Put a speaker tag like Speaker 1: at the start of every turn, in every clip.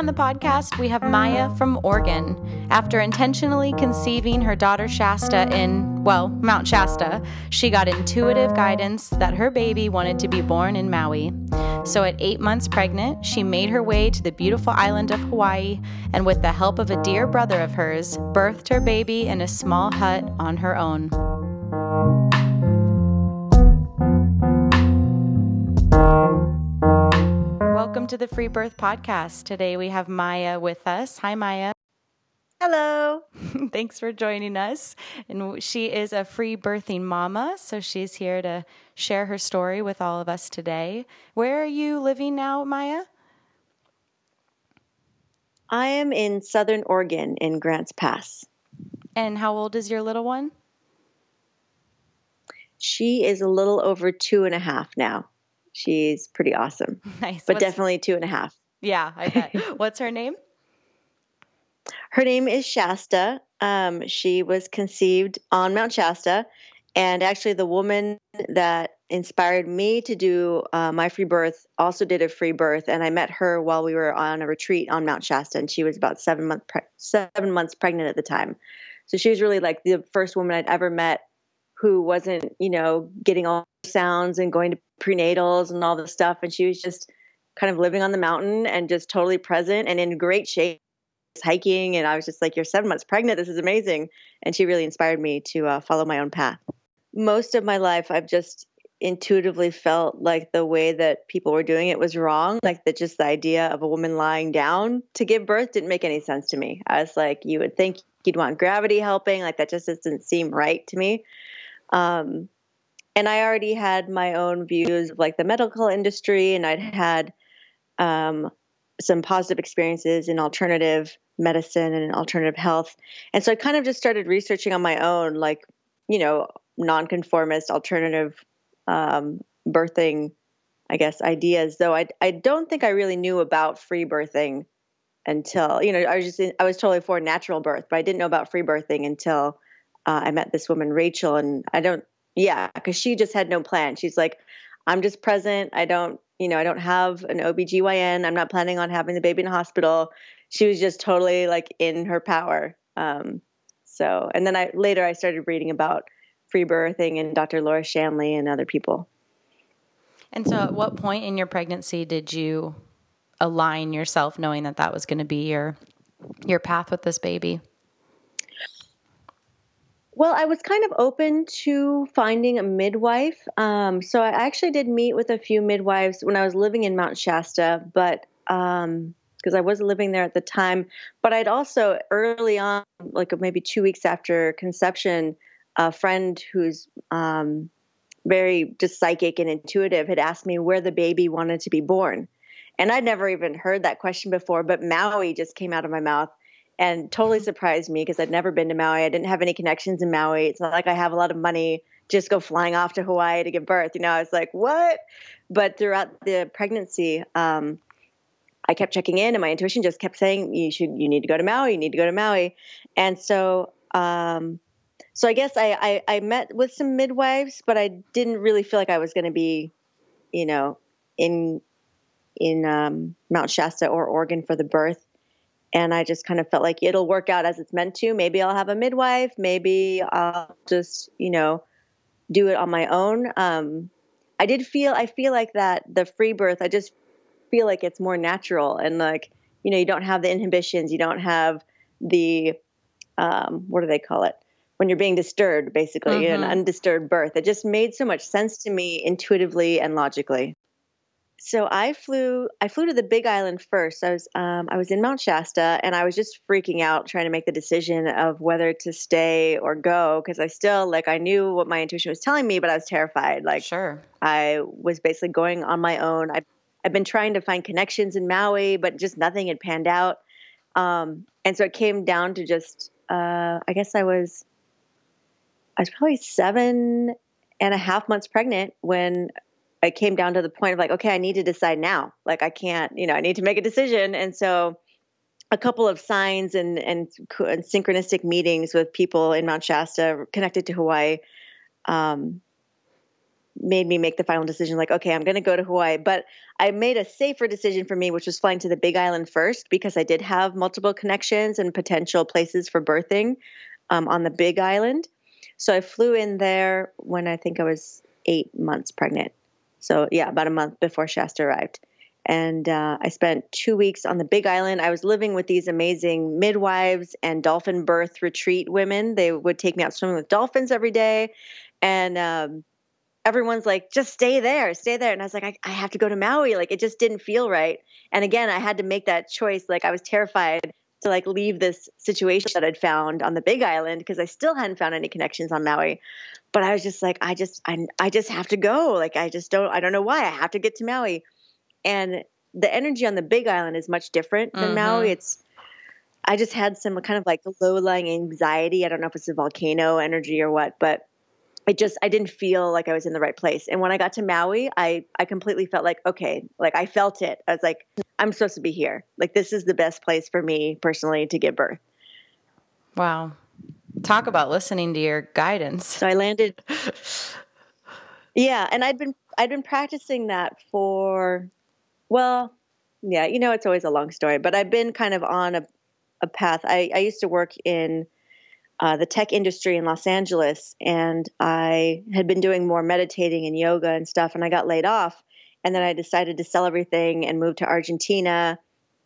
Speaker 1: On the podcast, we have Maya from Oregon. After intentionally conceiving her daughter Shasta in, well, Mount Shasta, she got intuitive guidance that her baby wanted to be born in Maui. So, at eight months pregnant, she made her way to the beautiful island of Hawaii and, with the help of a dear brother of hers, birthed her baby in a small hut on her own. Welcome to the Free Birth Podcast. Today we have Maya with us. Hi, Maya.
Speaker 2: Hello.
Speaker 1: Thanks for joining us. And she is a free birthing mama, so she's here to share her story with all of us today. Where are you living now, Maya?
Speaker 2: I am in Southern Oregon in Grants Pass.
Speaker 1: And how old is your little one?
Speaker 2: She is a little over two and a half now. She's pretty awesome.
Speaker 1: Nice.
Speaker 2: But What's, definitely two and a half.
Speaker 1: Yeah, I bet. What's her name?
Speaker 2: Her name is Shasta. Um, she was conceived on Mount Shasta. And actually, the woman that inspired me to do uh, my free birth also did a free birth. And I met her while we were on a retreat on Mount Shasta. And she was about seven, month pre- seven months pregnant at the time. So she was really like the first woman I'd ever met who wasn't, you know, getting all the sounds and going to prenatals and all this stuff. And she was just kind of living on the mountain and just totally present and in great shape, hiking. And I was just like, You're seven months pregnant. This is amazing. And she really inspired me to uh, follow my own path. Most of my life, I've just intuitively felt like the way that people were doing it was wrong. Like that, just the idea of a woman lying down to give birth didn't make any sense to me. I was like, You would think you'd want gravity helping. Like that just doesn't seem right to me. Um, and I already had my own views of like the medical industry, and I'd had um, some positive experiences in alternative medicine and alternative health. And so I kind of just started researching on my own, like, you know, nonconformist alternative um, birthing, I guess, ideas. Though I, I don't think I really knew about free birthing until, you know, I was just, in, I was totally for natural birth, but I didn't know about free birthing until uh, I met this woman, Rachel, and I don't, yeah, because she just had no plan. She's like, I'm just present. I don't, you know, I don't have an OBGYN. I'm not planning on having the baby in the hospital. She was just totally like in her power. Um, so, and then I later I started reading about free birthing and Dr. Laura Shanley and other people.
Speaker 1: And so, at what point in your pregnancy did you align yourself, knowing that that was going to be your your path with this baby?
Speaker 2: Well, I was kind of open to finding a midwife. Um, so I actually did meet with a few midwives when I was living in Mount Shasta, but because um, I was living there at the time. But I'd also early on, like maybe two weeks after conception, a friend who's um, very just psychic and intuitive had asked me where the baby wanted to be born. And I'd never even heard that question before, but Maui just came out of my mouth and totally surprised me because I'd never been to Maui. I didn't have any connections in Maui. It's not like I have a lot of money just go flying off to Hawaii to give birth. You know, I was like, what? But throughout the pregnancy, um, I kept checking in, and my intuition just kept saying, "You should, you need to go to Maui. You need to go to Maui." And so, um, so I guess I, I, I met with some midwives, but I didn't really feel like I was going to be, you know, in in um, Mount Shasta or Oregon for the birth and I just kind of felt like it'll work out as it's meant to. Maybe I'll have a midwife. Maybe I'll just, you know, do it on my own. Um, I did feel, I feel like that the free birth, I just feel like it's more natural and like, you know, you don't have the inhibitions, you don't have the, um, what do they call it? When you're being disturbed, basically, mm-hmm. an undisturbed birth. It just made so much sense to me intuitively and logically. So I flew I flew to the Big Island first. I was um, I was in Mount Shasta and I was just freaking out trying to make the decision of whether to stay or go because I still like I knew what my intuition was telling me, but I was terrified. Like
Speaker 1: sure,
Speaker 2: I was basically going on my own. I I've been trying to find connections in Maui, but just nothing had panned out. Um, and so it came down to just uh, I guess I was I was probably seven and a half months pregnant when it came down to the point of like, okay, I need to decide now. Like I can't, you know, I need to make a decision. And so a couple of signs and, and, and synchronistic meetings with people in Mount Shasta connected to Hawaii um, made me make the final decision like, okay, I'm going to go to Hawaii. But I made a safer decision for me, which was flying to the Big Island first because I did have multiple connections and potential places for birthing um, on the Big Island. So I flew in there when I think I was eight months pregnant. So yeah, about a month before Shasta arrived. And uh, I spent two weeks on the Big Island. I was living with these amazing midwives and dolphin birth retreat women. They would take me out swimming with dolphins every day. And um, everyone's like, just stay there, stay there. And I was like, I, I have to go to Maui. Like, it just didn't feel right. And again, I had to make that choice. Like, I was terrified to like leave this situation that I'd found on the Big Island because I still hadn't found any connections on Maui but I was just like, I just, I, I just have to go. Like, I just don't, I don't know why I have to get to Maui. And the energy on the big island is much different than mm-hmm. Maui. It's, I just had some kind of like low lying anxiety. I don't know if it's a volcano energy or what, but it just, I didn't feel like I was in the right place. And when I got to Maui, I, I completely felt like, okay, like I felt it. I was like, I'm supposed to be here. Like, this is the best place for me personally to give birth.
Speaker 1: Wow. Talk about listening to your guidance.
Speaker 2: So I landed. yeah, and I'd been I'd been practicing that for, well, yeah, you know, it's always a long story, but I've been kind of on a, a path. I, I used to work in uh, the tech industry in Los Angeles, and I had been doing more meditating and yoga and stuff, and I got laid off. And then I decided to sell everything and move to Argentina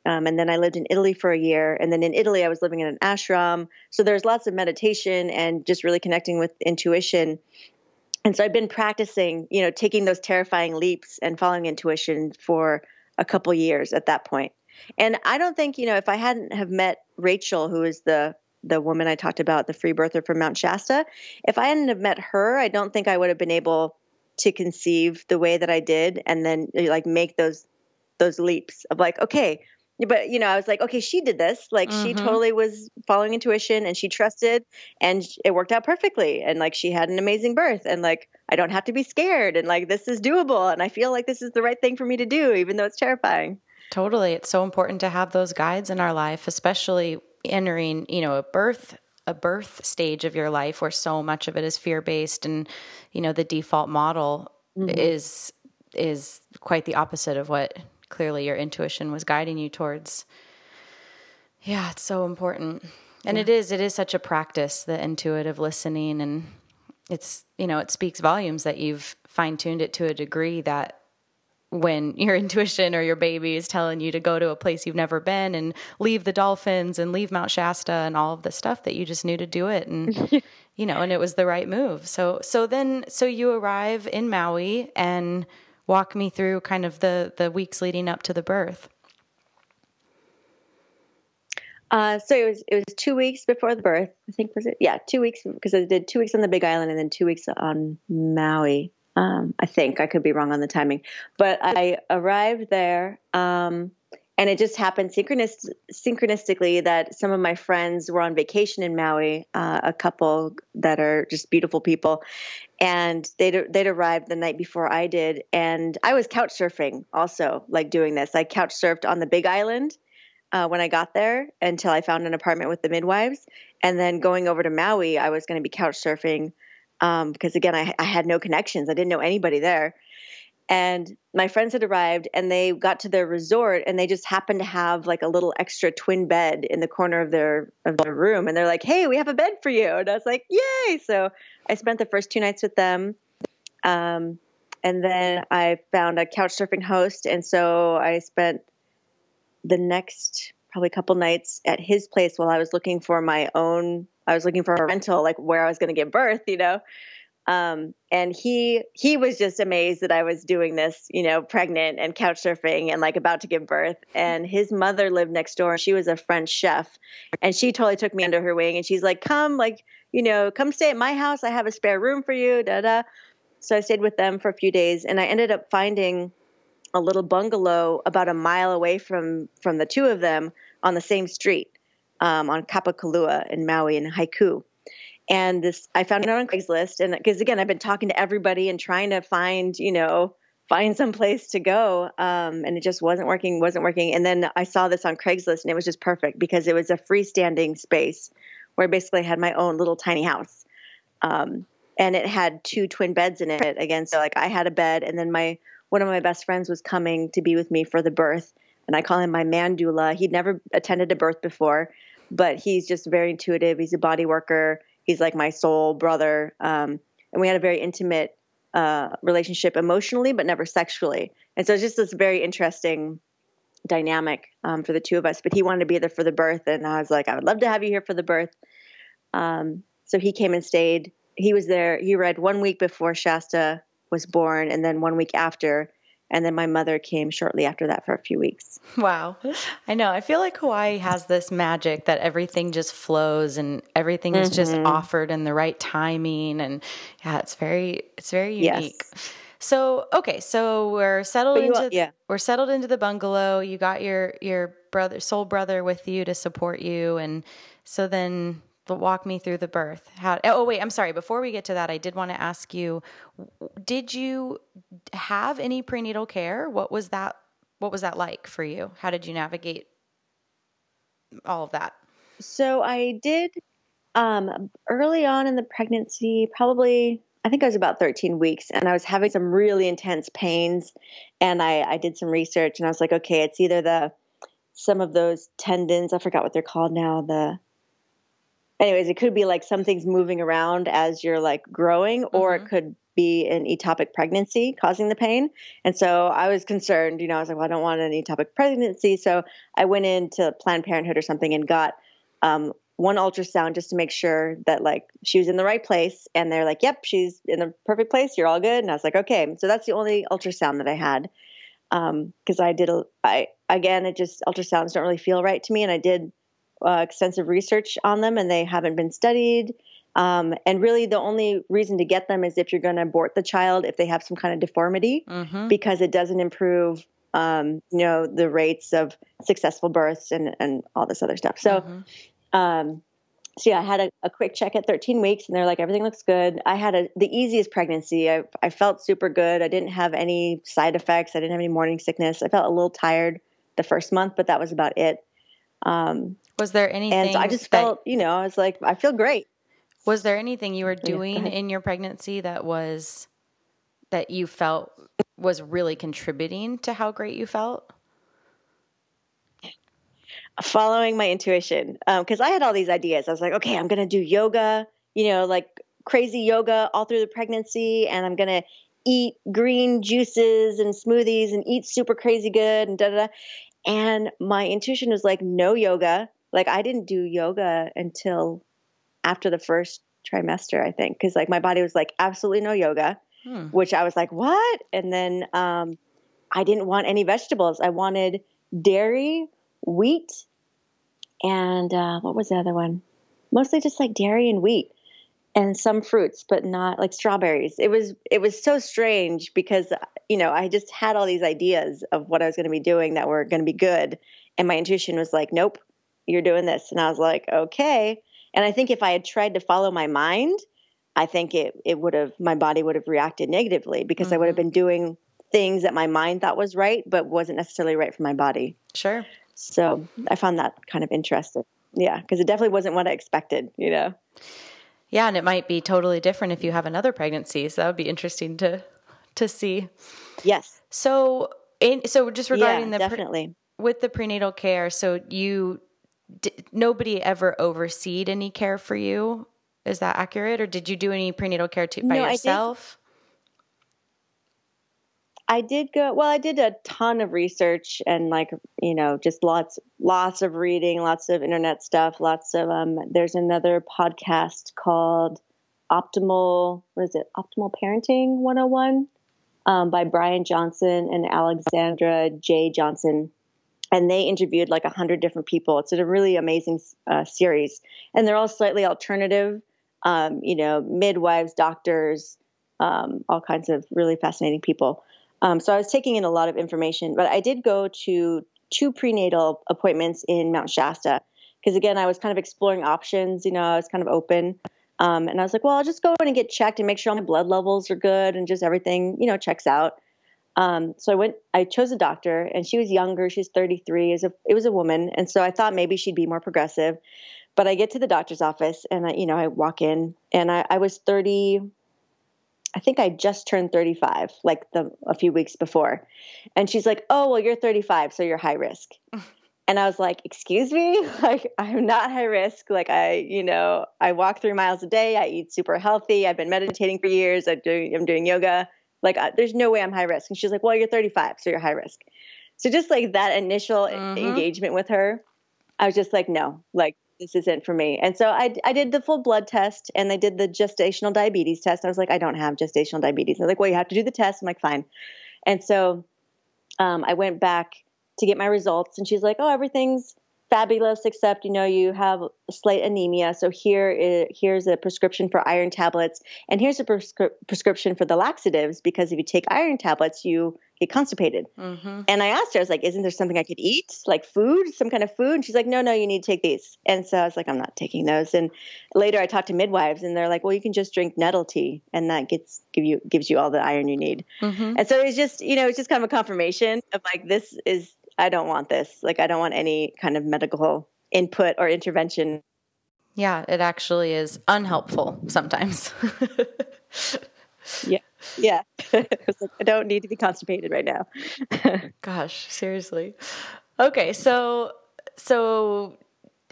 Speaker 2: um, and then I lived in Italy for a year. And then in Italy, I was living in an ashram. So there's lots of meditation and just really connecting with intuition. And so I've been practicing, you know, taking those terrifying leaps and following intuition for a couple years at that point. And I don't think, you know, if I hadn't have met Rachel, who is the the woman I talked about, the free birther from Mount Shasta, if I hadn't have met her, I don't think I would have been able to conceive the way that I did and then like make those those leaps of like, okay, but you know i was like okay she did this like mm-hmm. she totally was following intuition and she trusted and it worked out perfectly and like she had an amazing birth and like i don't have to be scared and like this is doable and i feel like this is the right thing for me to do even though it's terrifying
Speaker 1: totally it's so important to have those guides in our life especially entering you know a birth a birth stage of your life where so much of it is fear based and you know the default model mm-hmm. is is quite the opposite of what clearly your intuition was guiding you towards. Yeah, it's so important. And yeah. it is, it is such a practice, the intuitive listening. And it's, you know, it speaks volumes that you've fine tuned it to a degree that when your intuition or your baby is telling you to go to a place you've never been and leave the dolphins and leave Mount Shasta and all of the stuff that you just knew to do it and you know and it was the right move. So so then so you arrive in Maui and walk me through kind of the the weeks leading up to the birth.
Speaker 2: Uh, so it was it was two weeks before the birth. I think was it? Yeah, two weeks because I did two weeks on the Big Island and then two weeks on Maui. Um, I think I could be wrong on the timing, but I arrived there. Um, and it just happened synchronist- synchronistically that some of my friends were on vacation in Maui, uh, a couple that are just beautiful people, and they'd they'd arrived the night before I did, and I was couch surfing also, like doing this. I couch surfed on the Big Island uh, when I got there until I found an apartment with the midwives, and then going over to Maui, I was going to be couch surfing um, because again, I, I had no connections, I didn't know anybody there and my friends had arrived and they got to their resort and they just happened to have like a little extra twin bed in the corner of their of their room and they're like hey we have a bed for you. And i was like yay! So i spent the first two nights with them um, and then i found a couch surfing host and so i spent the next probably couple nights at his place while i was looking for my own i was looking for a rental like where i was going to give birth you know Um, and he he was just amazed that I was doing this, you know, pregnant and couch surfing and like about to give birth. And his mother lived next door. She was a French chef, and she totally took me under her wing. And she's like, "Come, like, you know, come stay at my house. I have a spare room for you." Da da. So I stayed with them for a few days, and I ended up finding a little bungalow about a mile away from from the two of them on the same street um, on Kapakalua in Maui in Haiku and this i found it on craigslist. And because again i've been talking to everybody and trying to find you know find some place to go um, and it just wasn't working wasn't working. And then i saw this on craigslist and it was just perfect because it was a freestanding space where basically i basically had my own little tiny house um, and it had two twin beds in it again. So like i had a bed and then my one of my best friends was coming to be with me for the birth and i call him my mandula. he'd never attended a birth before but he's just very intuitive. He's a body worker he's like my soul brother. Um, and we had a very intimate uh, relationship emotionally, but never sexually. And so it's just this very interesting dynamic um, for the two of us. But he wanted to be there for the birth, and I was like, I would love to have you here for the birth. Um, so he came and stayed. He was there. He read one week before Shasta was born, and then one week after. And then my mother came shortly after that for a few weeks.
Speaker 1: Wow. I know. I feel like Hawaii has this magic that everything just flows and everything is mm-hmm. just offered in the right timing and yeah, it's very it's very unique. Yes. So, okay, so we're settled into yeah. we're settled into the bungalow. You got your your brother soul brother with you to support you and so then walk me through the birth. How? Oh wait, I'm sorry. Before we get to that, I did want to ask you: Did you have any prenatal care? What was that? What was that like for you? How did you navigate all of that?
Speaker 2: So I did um, early on in the pregnancy, probably I think I was about 13 weeks, and I was having some really intense pains. And I, I did some research, and I was like, okay, it's either the some of those tendons. I forgot what they're called now. The anyways, it could be like something's moving around as you're like growing, or mm-hmm. it could be an ectopic pregnancy causing the pain. And so I was concerned, you know, I was like, well, I don't want an ectopic pregnancy. So I went into Planned Parenthood or something and got um, one ultrasound just to make sure that like she was in the right place. And they're like, yep, she's in the perfect place. You're all good. And I was like, okay. So that's the only ultrasound that I had. Um, cause I did, a, I, again, it just ultrasounds don't really feel right to me. And I did uh, extensive research on them and they haven't been studied. Um, and really, the only reason to get them is if you're going to abort the child if they have some kind of deformity, mm-hmm. because it doesn't improve, um, you know, the rates of successful births and and all this other stuff. So, mm-hmm. um, so yeah, I had a, a, quick check at 13 weeks, and they're like, everything looks good. I had a, the easiest pregnancy. I, I felt super good. I didn't have any side effects. I didn't have any morning sickness. I felt a little tired the first month, but that was about it.
Speaker 1: Um, was there anything?
Speaker 2: And I just felt, you know, I was like, I feel great.
Speaker 1: Was there anything you were doing yeah, in your pregnancy that was that you felt was really contributing to how great you felt?
Speaker 2: Following my intuition, because um, I had all these ideas. I was like, okay, I'm going to do yoga, you know, like crazy yoga all through the pregnancy, and I'm going to eat green juices and smoothies and eat super crazy good and da da da. And my intuition was like, no yoga. Like I didn't do yoga until after the first trimester, I think, because like my body was like, absolutely no yoga, hmm. which I was like, what? And then um, I didn't want any vegetables. I wanted dairy, wheat, and uh, what was the other one? Mostly just like dairy and wheat and some fruits but not like strawberries. It was it was so strange because you know i just had all these ideas of what i was going to be doing that were going to be good and my intuition was like nope you're doing this. And i was like okay. And i think if i had tried to follow my mind i think it it would have my body would have reacted negatively because mm-hmm. i would have mm-hmm. been doing things that my mind thought was right but wasn't necessarily right for my body.
Speaker 1: Sure.
Speaker 2: So i found that kind of interesting. Yeah because it definitely wasn't what i expected you know
Speaker 1: yeah, and it might be totally different if you have another pregnancy. So that would be interesting to to see.
Speaker 2: Yes.
Speaker 1: So, in, so just regarding
Speaker 2: yeah,
Speaker 1: the
Speaker 2: definitely
Speaker 1: pre, with the prenatal care, so you nobody ever overseed any care for you. Is that accurate, or did you do any prenatal care to, by no, yourself?
Speaker 2: I did go well, I did a ton of research and like, you know, just lots lots of reading, lots of internet stuff, lots of um there's another podcast called Optimal, what is it? Optimal Parenting 101 um, by Brian Johnson and Alexandra J. Johnson. And they interviewed like a 100 different people. It's a really amazing uh, series. And they're all slightly alternative, um, you know, midwives, doctors, um, all kinds of really fascinating people. Um, so I was taking in a lot of information, but I did go to two prenatal appointments in Mount Shasta because again, I was kind of exploring options. You know, I was kind of open, um, and I was like, well, I'll just go in and get checked and make sure all my blood levels are good and just everything, you know, checks out. Um, so I went, I chose a doctor, and she was younger. She's 33. Is a, it was a woman, and so I thought maybe she'd be more progressive. But I get to the doctor's office, and I, you know, I walk in, and I, I was 30. I think I just turned 35, like the a few weeks before. And she's like, "Oh, well, you're 35, so you're high risk." and I was like, "Excuse me? Like I'm not high risk. Like I, you know, I walk 3 miles a day, I eat super healthy, I've been meditating for years, I'm doing I'm doing yoga. Like there's no way I'm high risk." And she's like, "Well, you're 35, so you're high risk." So just like that initial mm-hmm. engagement with her, I was just like, "No. Like this isn't for me. And so I, I did the full blood test and I did the gestational diabetes test. I was like, I don't have gestational diabetes. they're like, well, you have to do the test. I'm like, fine. And so um, I went back to get my results and she's like, oh, everything's fabulous except you know you have slight anemia so here is, here's a prescription for iron tablets and here's a prescri- prescription for the laxatives because if you take iron tablets you get constipated mm-hmm. and i asked her i was like isn't there something i could eat like food some kind of food and she's like no no you need to take these and so i was like i'm not taking those and later i talked to midwives and they're like well you can just drink nettle tea and that gets give you gives you all the iron you need mm-hmm. and so it's just you know it's just kind of a confirmation of like this is I don't want this. Like, I don't want any kind of medical input or intervention.
Speaker 1: Yeah, it actually is unhelpful sometimes.
Speaker 2: yeah. Yeah. I don't need to be constipated right now.
Speaker 1: Gosh, seriously. Okay, so so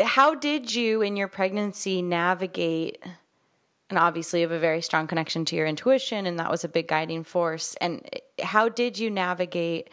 Speaker 1: how did you in your pregnancy navigate and obviously you have a very strong connection to your intuition and that was a big guiding force and how did you navigate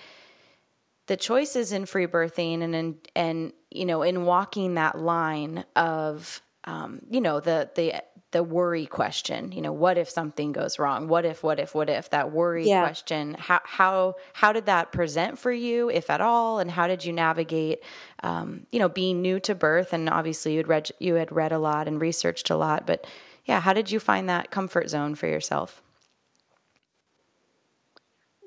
Speaker 1: the choices in free birthing and in, and you know in walking that line of um, you know the the the worry question you know what if something goes wrong what if what if what if that worry yeah. question how how how did that present for you if at all and how did you navigate um, you know being new to birth and obviously you'd read you had read a lot and researched a lot but yeah how did you find that comfort zone for yourself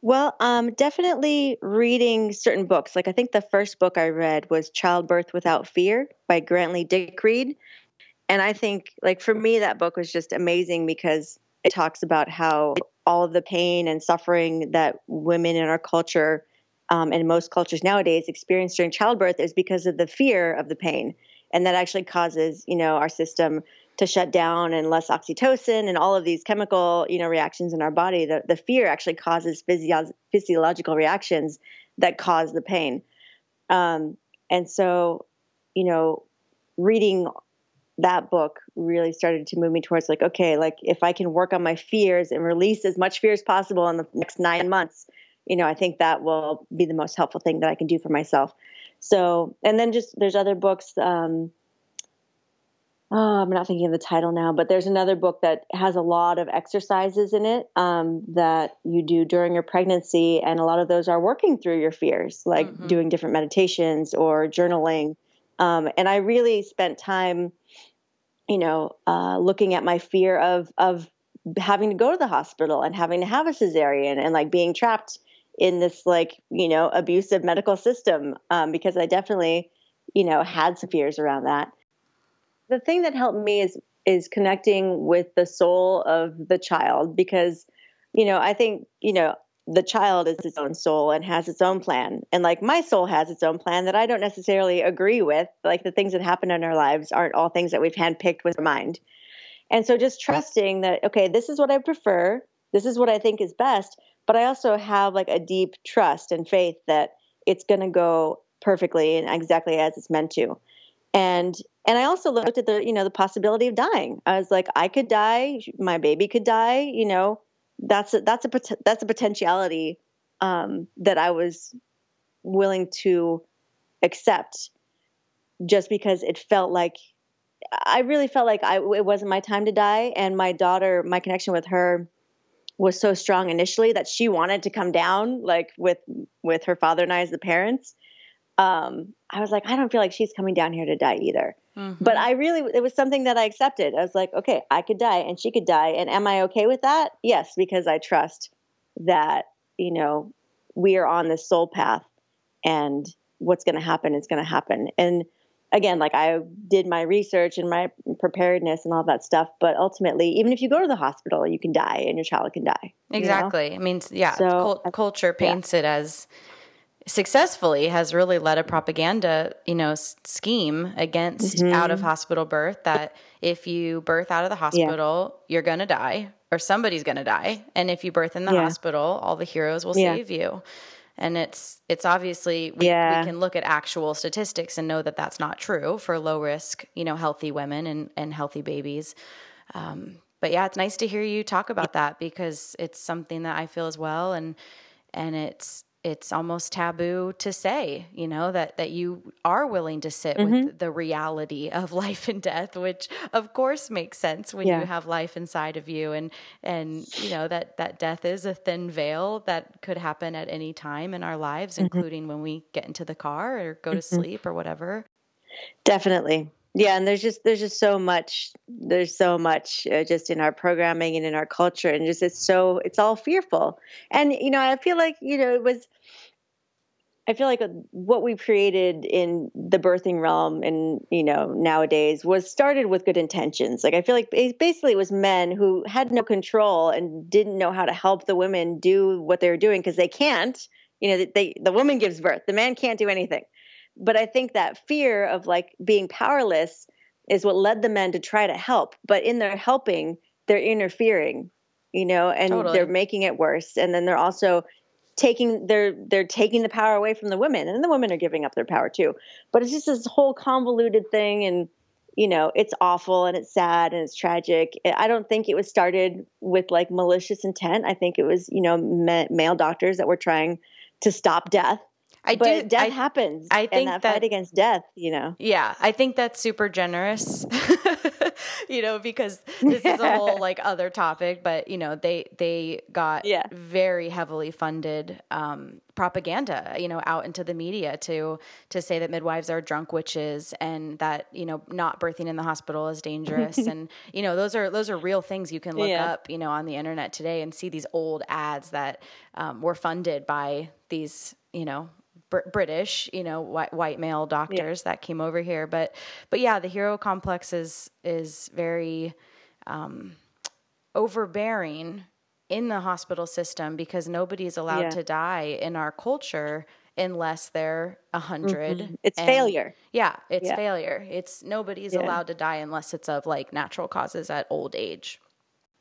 Speaker 2: well, um, definitely reading certain books. Like I think the first book I read was Childbirth Without Fear by Grantly Dick Read. And I think like for me that book was just amazing because it talks about how all of the pain and suffering that women in our culture um, and most cultures nowadays experience during childbirth is because of the fear of the pain. And that actually causes, you know, our system to shut down and less oxytocin and all of these chemical you know reactions in our body the, the fear actually causes physio- physiological reactions that cause the pain um, and so you know reading that book really started to move me towards like okay like if i can work on my fears and release as much fear as possible in the next nine months you know i think that will be the most helpful thing that i can do for myself so and then just there's other books um, oh, I'm not thinking of the title now, but there's another book that has a lot of exercises in it um, that you do during your pregnancy, and a lot of those are working through your fears, like mm-hmm. doing different meditations or journaling. Um, and I really spent time, you know, uh, looking at my fear of of having to go to the hospital and having to have a cesarean and like being trapped in this like you know abusive medical system um, because I definitely you know had some fears around that. The thing that helped me is is connecting with the soul of the child because you know i think you know the child is its own soul and has its own plan. And like my soul has its own plan that i don't necessarily agree with. Like the things that happen in our lives aren't all things that we've handpicked with our mind. And so just trusting that okay this is what i prefer. This is what i think is best. But i also have like a deep trust and faith that it's going to go perfectly and exactly as it's meant to. And and I also looked at the you know the possibility of dying. I was like, I could die, my baby could die. You know, that's a, that's a that's a potentiality um, that I was willing to accept, just because it felt like I really felt like I it wasn't my time to die, and my daughter, my connection with her was so strong initially that she wanted to come down, like with with her father and I as the parents. Um, I was like, I don't feel like she's coming down here to die either. Mm-hmm. But I really, it was something that I accepted. I was like, okay, I could die and she could die. And am I okay with that? Yes, because I trust that, you know, we are on this soul path and what's going to happen is going to happen. And again, like I did my research and my preparedness and all that stuff, but ultimately, even if you go to the hospital, you can die and your child can die.
Speaker 1: Exactly. You know? I mean, yeah, so, cult- culture paints yeah. it as successfully has really led a propaganda, you know, scheme against mm-hmm. out of hospital birth that if you birth out of the hospital, yeah. you're going to die or somebody's going to die. And if you birth in the yeah. hospital, all the heroes will yeah. save you and it's it's obviously we, we can look at actual statistics and know that that's not true for low risk you know healthy women and and healthy babies um, but yeah it's nice to hear you talk about that because it's something that i feel as well and and it's it's almost taboo to say, you know, that that you are willing to sit mm-hmm. with the reality of life and death, which of course makes sense when yeah. you have life inside of you and and you know that that death is a thin veil that could happen at any time in our lives, mm-hmm. including when we get into the car or go to mm-hmm. sleep or whatever.
Speaker 2: Definitely yeah and there's just there's just so much there's so much uh, just in our programming and in our culture and just it's so it's all fearful. And you know i feel like you know it was i feel like what we created in the birthing realm and you know nowadays was started with good intentions. Like i feel like basically it was men who had no control and didn't know how to help the women do what they were doing because they can't. You know they the woman gives birth. The man can't do anything but I think that fear of like being powerless is what led the men to try to help. But in their helping, they're interfering, you know, and totally. they're making it worse. And then they're also taking they're they're taking the power away from the women and the women are giving up their power too but it's just this whole convoluted thing and you know it's awful and it's sad and it's tragic i don't think it was started with like malicious intent i think it was you know male doctors that were trying to stop death I but do. Death I, happens. I think that, that, fight against death, you know.
Speaker 1: Yeah, I think that's super generous. you know, because this is a whole like other topic, but you know, they they got yeah. very heavily funded um, propaganda, you know, out into the media to to say that midwives are drunk witches and that you know not birthing in the hospital is dangerous, and you know those are those are real things you can look yeah. up, you know, on the internet today and see these old ads that um, were funded by these you know Br- British, you know, white, white male doctors yeah. that came over here. But but yeah, the hero complex is is very um, overbearing in the hospital system because nobody is allowed yeah. to die in our culture unless they're a 100 mm-hmm.
Speaker 2: it's and failure
Speaker 1: yeah it's yeah. failure it's nobody's yeah. allowed to die unless it's of like natural causes at old age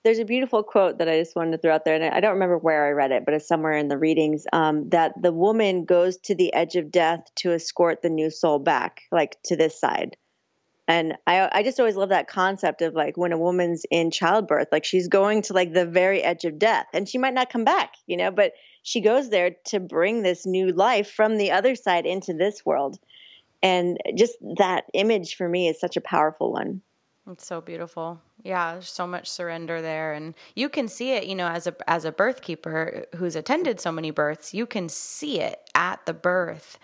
Speaker 2: there's a beautiful quote that I just wanted to throw out there, and I don't remember where I read it, but it's somewhere in the readings um, that the woman goes to the edge of death to escort the new soul back, like to this side. And I, I just always love that concept of like when a woman's in childbirth, like she's going to like the very edge of death, and she might not come back, you know, but she goes there to bring this new life from the other side into this world. And just that image for me is such a powerful one.
Speaker 1: It's so beautiful. Yeah, there's so much surrender there and you can see it, you know, as a as a birth keeper who's attended so many births, you can see it at the birth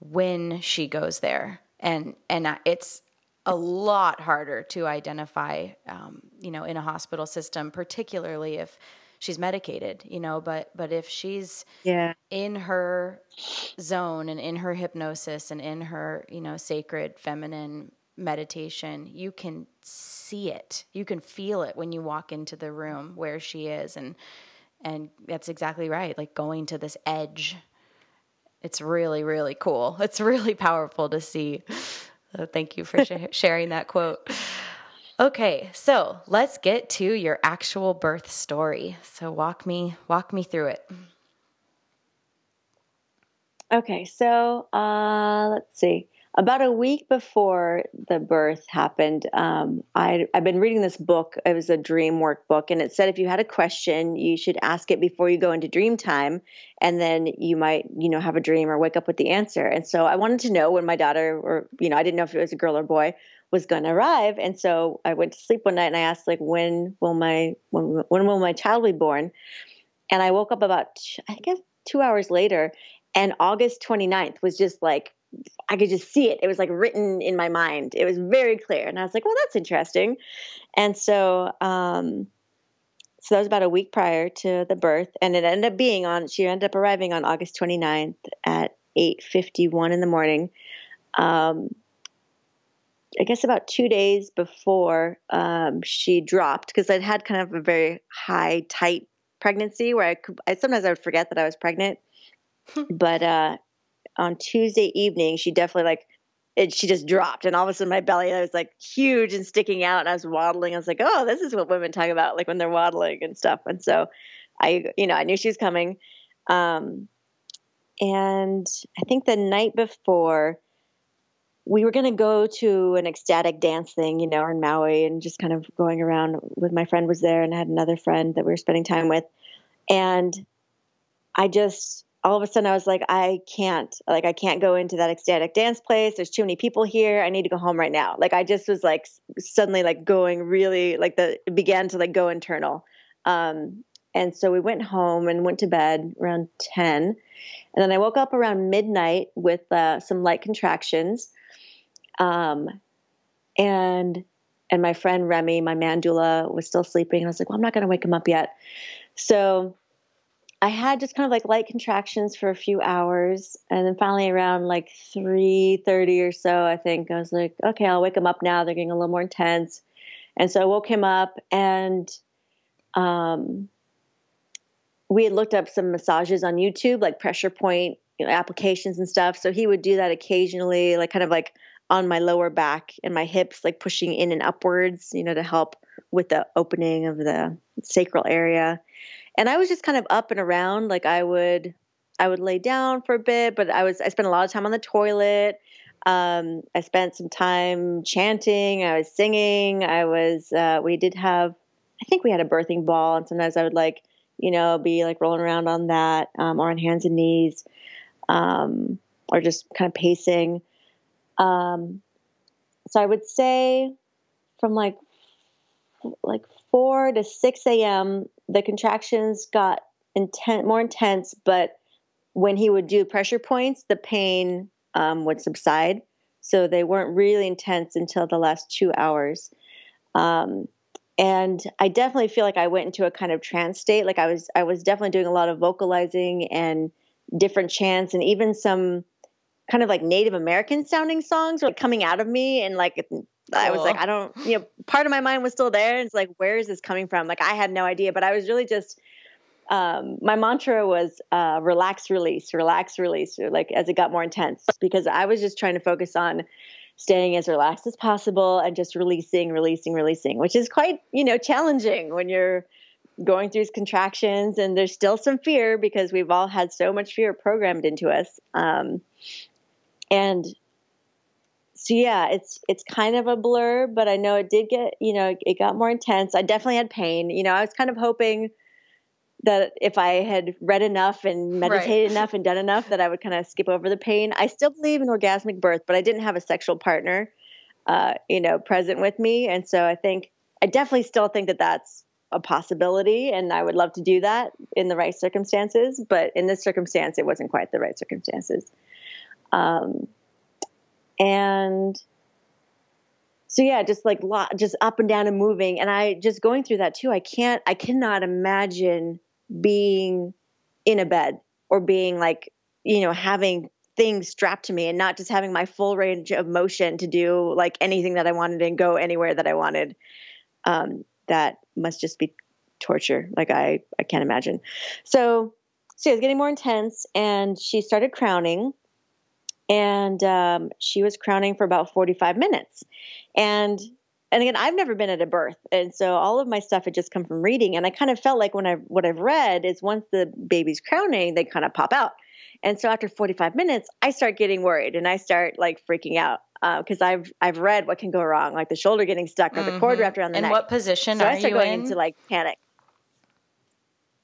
Speaker 1: when she goes there. And and it's a lot harder to identify um, you know, in a hospital system, particularly if she's medicated, you know, but but if she's
Speaker 2: yeah
Speaker 1: in her zone and in her hypnosis and in her, you know, sacred feminine meditation, you can see it. You can feel it when you walk into the room where she is and and that's exactly right. Like going to this edge. It's really really cool. It's really powerful to see. So thank you for sh- sharing that quote. Okay, so let's get to your actual birth story. So walk me walk me through it.
Speaker 2: Okay, so uh, let's see about a week before the birth happened, um, I, I've been reading this book. It was a dream workbook, and it said if you had a question, you should ask it before you go into dream time, and then you might, you know, have a dream or wake up with the answer. And so I wanted to know when my daughter, or you know, I didn't know if it was a girl or boy, was going to arrive. And so I went to sleep one night and I asked like, when will my, when, when will my child be born? And I woke up about, I guess two hours later and August 29th was just like, I could just see it. It was like written in my mind. It was very clear. And I was like, well, that's interesting. And so, um, so that was about a week prior to the birth. And it ended up being on, she ended up arriving on August 29th at 8.51 in the morning. Um, I guess about two days before um, she dropped, because I'd had kind of a very high, tight pregnancy where I, could, I sometimes I would forget that I was pregnant. but uh, on Tuesday evening, she definitely like it, she just dropped, and all of a sudden my belly was like huge and sticking out, and I was waddling. I was like, oh, this is what women talk about, like when they're waddling and stuff. And so I, you know, I knew she was coming. Um, and I think the night before, we were going to go to an ecstatic dance thing, you know, in Maui and just kind of going around with my friend was there and I had another friend that we were spending time with. And I just, all of a sudden I was like, I can't, like, I can't go into that ecstatic dance place. There's too many people here. I need to go home right now. Like, I just was like suddenly like going really, like the, it began to like go internal. Um, and so we went home and went to bed around 10. And then I woke up around midnight with uh, some light contractions. Um, and and my friend Remy, my mandula, was still sleeping. And I was like, well, I'm not going to wake him up yet. So I had just kind of like light contractions for a few hours, and then finally around like three thirty or so, I think I was like, okay, I'll wake him up now. They're getting a little more intense, and so I woke him up, and um, we had looked up some massages on YouTube, like pressure point you know, applications and stuff. So he would do that occasionally, like kind of like on my lower back and my hips, like pushing in and upwards, you know, to help with the opening of the sacral area and I was just kind of up and around. Like I would, I would lay down for a bit, but I was, I spent a lot of time on the toilet. Um, I spent some time chanting. I was singing. I was, uh, we did have, I think we had a birthing ball, and sometimes I would like, you know, be like rolling around on that, um, or on hands and knees, um, or just kind of pacing. Um, so I would say from like like 4 to 6 a.m., the contractions got intense, more intense, but when he would do pressure points, the pain um, would subside. So they weren't really intense until the last two hours. Um, and I definitely feel like I went into a kind of trance state. Like I was, I was definitely doing a lot of vocalizing and different chants, and even some kind of like Native American sounding songs were like coming out of me, and like. I was like, I don't, you know, part of my mind was still there. And it's like, where is this coming from? Like, I had no idea, but I was really just, um, my mantra was uh, relax, release, relax, release, like as it got more intense, because I was just trying to focus on staying as relaxed as possible and just releasing, releasing, releasing, which is quite, you know, challenging when you're going through these contractions and there's still some fear because we've all had so much fear programmed into us. Um, and so yeah, it's it's kind of a blur, but I know it did get you know it got more intense. I definitely had pain. You know, I was kind of hoping that if I had read enough and meditated right. enough and done enough, that I would kind of skip over the pain. I still believe in orgasmic birth, but I didn't have a sexual partner, uh, you know, present with me, and so I think I definitely still think that that's a possibility, and I would love to do that in the right circumstances. But in this circumstance, it wasn't quite the right circumstances. Um, and so yeah just like lot just up and down and moving. And i just going through that too i can't i cannot imagine being in a bed or being like you know having things strapped to me and not just having my full range of motion to do like anything that i wanted and go anywhere that i wanted. Um, that must just be torture. Like i i can't imagine. So so it was getting more intense and she started crowning and um, she was crowning for about 45 minutes and and again i've never been at a birth and so all of my stuff had just come from reading and i kind of felt like when i what i've read is once the baby's crowning they kind of pop out and so after 45 minutes i start getting worried and i start like freaking out because uh, I've I've read what can go wrong, like the shoulder getting stuck or mm-hmm. the cord mm-hmm. wrapped around the
Speaker 1: and
Speaker 2: neck.
Speaker 1: And what position
Speaker 2: so
Speaker 1: are
Speaker 2: I start
Speaker 1: you
Speaker 2: going
Speaker 1: in?
Speaker 2: into like panic.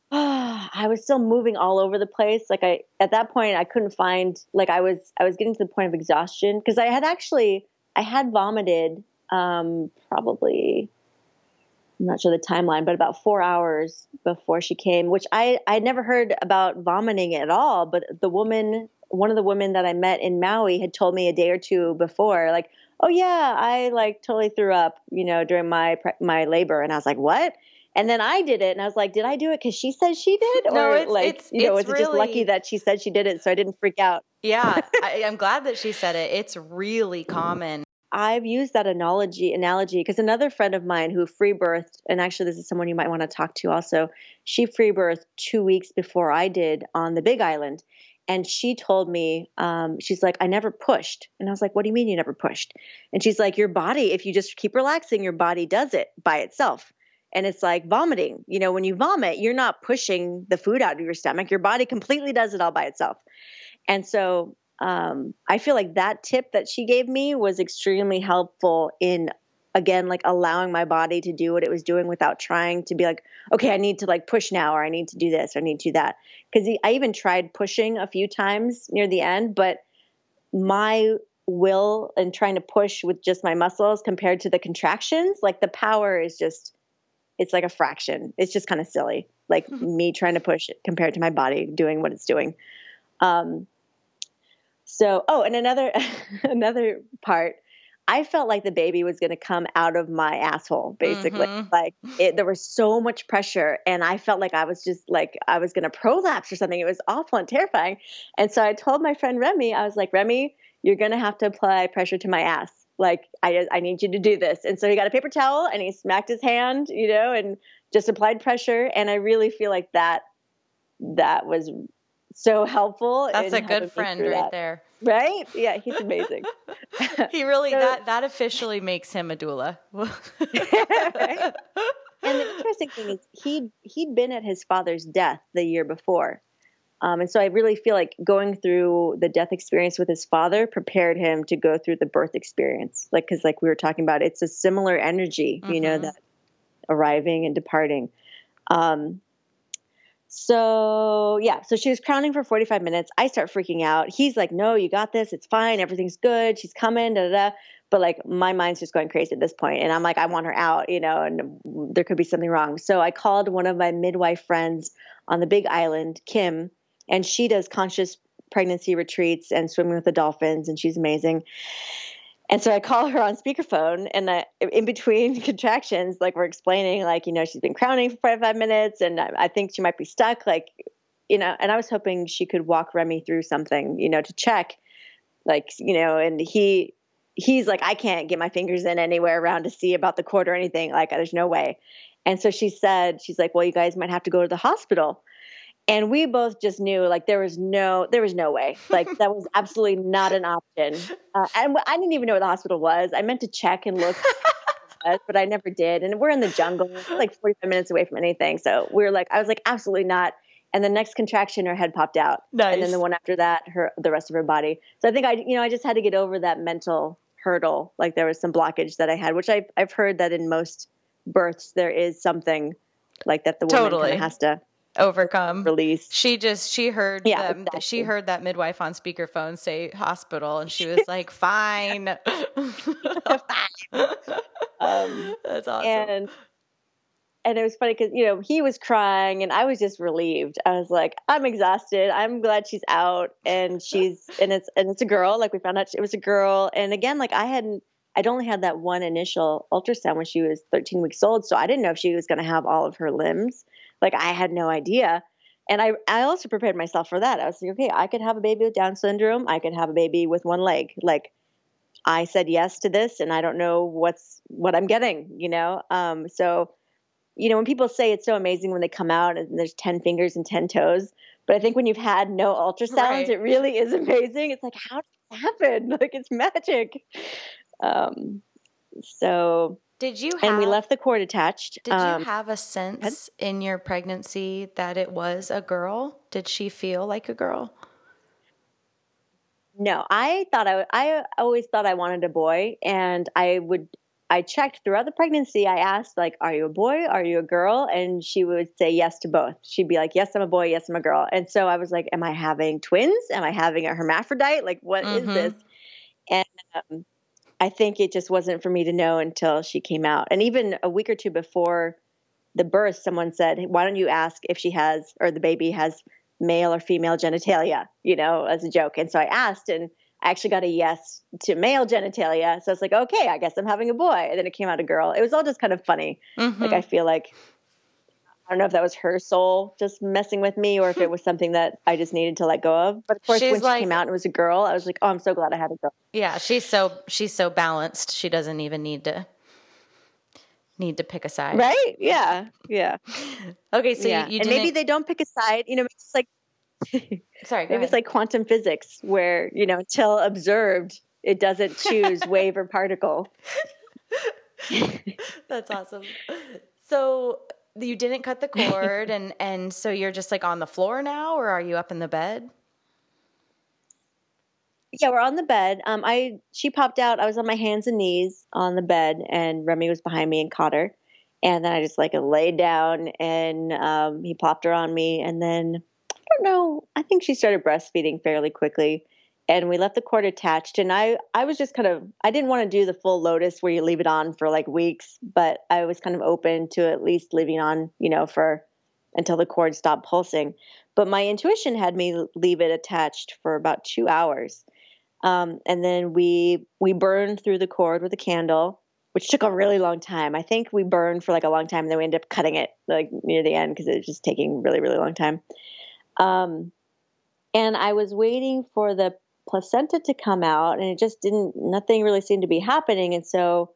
Speaker 2: I was still moving all over the place. Like I at that point I couldn't find like I was I was getting to the point of exhaustion because I had actually I had vomited um, probably I'm not sure the timeline, but about four hours before she came, which I I never heard about vomiting at all. But the woman, one of the women that I met in Maui, had told me a day or two before, like, oh yeah, I like totally threw up, you know, during my my labor, and I was like, what? And then I did it, and I was like, "Did I do it because she said she did, or
Speaker 1: no, it's,
Speaker 2: like,
Speaker 1: it's,
Speaker 2: you know,
Speaker 1: it's
Speaker 2: was it just lucky that she said she did it, so I didn't freak out?"
Speaker 1: Yeah, I, I'm glad that she said it. It's really common.
Speaker 2: I've used that analogy analogy because another friend of mine who free birthed, and actually this is someone you might want to talk to also. She free birthed two weeks before I did on the Big Island, and she told me um, she's like i never pushed and i was like what do you mean you never pushed and she's like your body if you just keep relaxing your body does it by itself and it's like vomiting you know when you vomit you're not pushing the food out of your stomach. Your body completely does it all by itself. And so um, i feel like that tip that she gave me was extremely helpful in again like allowing my body to do what it was doing without trying to be like okay i need to like push now or i need to do this or i need to do that. Because i even tried pushing a few times near the end but my will and trying to push with just my muscles compared to the contractions like the power is just it's like a fraction it's just kind of silly like me trying to push it compared to my body doing what it's doing um so oh and another another part I felt like the baby was going to come out of my asshole, basically.
Speaker 1: Mhm.
Speaker 2: Like it, there was so much pressure, and I felt like I was just like I was going to prolapse or something. It was awful and terrifying. And so I told my friend Remy, I was like, Remy, you're going to have to apply pressure to my ass. Like I, I need you to do this. And so he got a paper towel and he smacked his hand, you know, and just applied pressure. And I really feel like that that was so helpful.
Speaker 1: That's a good friend right
Speaker 2: that.
Speaker 1: there.
Speaker 2: Right? Yeah, he's amazing.
Speaker 1: He really
Speaker 2: So-
Speaker 1: that that officially makes him a doula.
Speaker 2: Right? And the interesting thing is he he'd been at his father's death the year before. Um, and so I really feel like going through the death experience with his father prepared him to go through the birth experience. Like, cause like we were talking about, it's a similar energy, you know,
Speaker 1: Mhm.
Speaker 2: that arriving and departing. Um, so yeah, so she was crowning for 45 minutes. I start freaking out. He's like, no, you got this. It's fine. Everything's good. She's coming, da da da. But like my mind's just going crazy at this point, and I'm like, I want her out, you know, and there could be something wrong. So I called one of my midwife friends on the Big Island, Kim, and she does conscious pregnancy retreats and swimming with the dolphins, and she's amazing. And so I call her on speakerphone, and I, in between contractions, like we're explaining, like you know, she's been crowning for 45 minutes, and I, I think she might be stuck, like you know. And I was hoping she could walk Remy through something, you know, to check, like you know. And he he's like, I can't get my fingers in anywhere around to see about the cord or anything. Like, there's no way. And so she said, she's like, well, you guys might have to go to the hospital. And we both just knew like there was no there was no way like that was absolutely not an option. Uh, and I didn't even know where the hospital was. I meant to check and look, but I never did. And we're in the jungle, like 45 minutes away from anything. So we were like, I was like, absolutely not. And the next contraction, her head popped out, and then the one after that, her the rest of her body. So I think I you know I just had to get over that mental hurdle. Like there was some blockage that I had, which I've I've heard that in most births there is something like that the woman
Speaker 1: Totally.
Speaker 2: has to
Speaker 1: Overcome.
Speaker 2: release.
Speaker 1: She just she heard
Speaker 2: Yeah,
Speaker 1: them, she heard that midwife on speakerphone say hospital and she was like fine.
Speaker 2: Um,
Speaker 1: That's awesome.
Speaker 2: and and it was funny because you know he was crying and I was just relieved. I was like, I'm exhausted. I'm glad she's out and she's and it's and it's a girl. Like we found out it was a girl. And again, like I hadn't. I'd only had that one initial ultrasound when she was 13 weeks old, so I didn't know if she was going to have all of her limbs. Like I had no idea. And I, I also prepared myself for that. I was like, okay, I could have a baby with Down syndrome. I could have a baby with one leg. Like I said yes to this, and I don't know what's what I'm getting. You know, um, so you know when people say it's so amazing when they come out and there's 10 fingers and 10 toes, but I think when you've had no ultrasounds,
Speaker 1: Right.
Speaker 2: it really is amazing. It's like how did this happen? Like it's magic. Um, so
Speaker 1: did you have,
Speaker 2: and we left the cord attached.
Speaker 1: Did
Speaker 2: um,
Speaker 1: you have a sense in your pregnancy that it was a girl? Did she feel like a girl?
Speaker 2: No, I thought I, I always thought I wanted a boy, and I would. I checked throughout the pregnancy. I asked, like, "Are you a boy? Are you a girl?" And she would say yes to both. She'd be like, "Yes, I'm a boy. Yes, I'm a girl." And so I was like, "Am I having twins? Am I having a hermaphrodite? Like, what is
Speaker 1: Mhm.
Speaker 2: this?" And um, I think it just wasn't for me to know until she came out. And even a week or two before the birth, someone said, Why don't you ask if she has, or the baby has male or female genitalia, you know, as a joke. And so I asked, and I actually got a yes to male genitalia. So it's like, okay, I guess I'm having a boy. And then it came out a girl. It was all just kind of funny. Mm-hmm. Like, I feel like, I don't know if that was her soul just messing with me or if it was something that I just needed to let go of. But of course, she's when like, she came out and it was a girl, I was like, oh, I'm so glad I had a girl.
Speaker 1: Yeah, she's so she's so balanced. She doesn't even need to need to pick a side.
Speaker 2: Right? Yeah. Yeah.
Speaker 1: okay, so
Speaker 2: yeah.
Speaker 1: you, you
Speaker 2: and maybe they don't pick a side. You know, it's like
Speaker 1: sorry,
Speaker 2: maybe
Speaker 1: ahead.
Speaker 2: it's like quantum physics, where you know, until observed, it doesn't choose wave or particle.
Speaker 1: That's awesome. So you didn't cut the cord, and and so you're just like on the floor now, or are you up in the bed?
Speaker 2: yeah, we're on the bed. Um, I she popped out. I was on my hands and knees on the bed, and Remy was behind me and caught her. And then I just like laid down, and um, he popped her on me. And then I don't know. I think she started breastfeeding fairly quickly, and we left the cord attached. And I I was just kind of I didn't want to do the full lotus where you leave it on for like weeks, but I was kind of open to at least leaving on, you know, for until the cord stopped pulsing. But my intuition had me leave it attached for about two hours. Um, and then we we burned through the cord with a candle, which took a really long time. I think we burned for like a long time, and then we ended up cutting it like near the end because it was just taking really really long time. Um, and I was waiting for the placenta to come out, and it just didn't. Nothing really seemed to be happening, and so